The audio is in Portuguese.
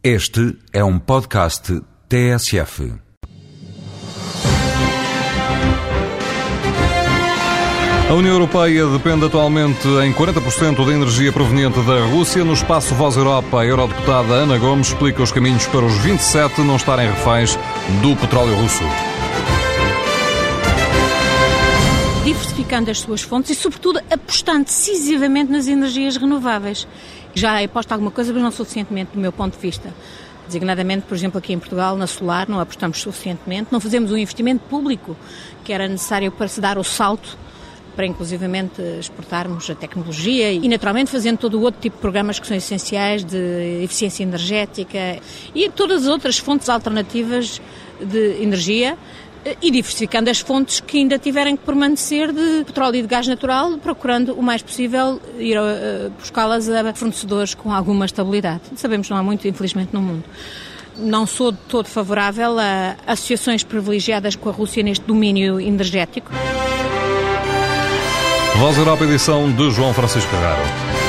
Este é um podcast TSF. A União Europeia depende atualmente em 40% da energia proveniente da Rússia. No espaço Voz Europa, a eurodeputada Ana Gomes explica os caminhos para os 27 não estarem reféns do petróleo russo. Diversificando as suas fontes e, sobretudo, apostando decisivamente nas energias renováveis. Já é posto alguma coisa, mas não suficientemente, do meu ponto de vista. Designadamente, por exemplo, aqui em Portugal, na solar, não apostamos suficientemente, não fazemos o investimento público que era necessário para se dar o salto para inclusivamente exportarmos a tecnologia e naturalmente fazendo todo o outro tipo de programas que são essenciais de eficiência energética e todas as outras fontes alternativas de energia e diversificando as fontes que ainda tiverem que permanecer de petróleo e de gás natural, procurando o mais possível ir uh, buscá-las a fornecedores com alguma estabilidade. Sabemos que não há muito, infelizmente, no mundo. Não sou de todo favorável a associações privilegiadas com a Rússia neste domínio energético. Voz Europa, edição de João Francisco Carraro.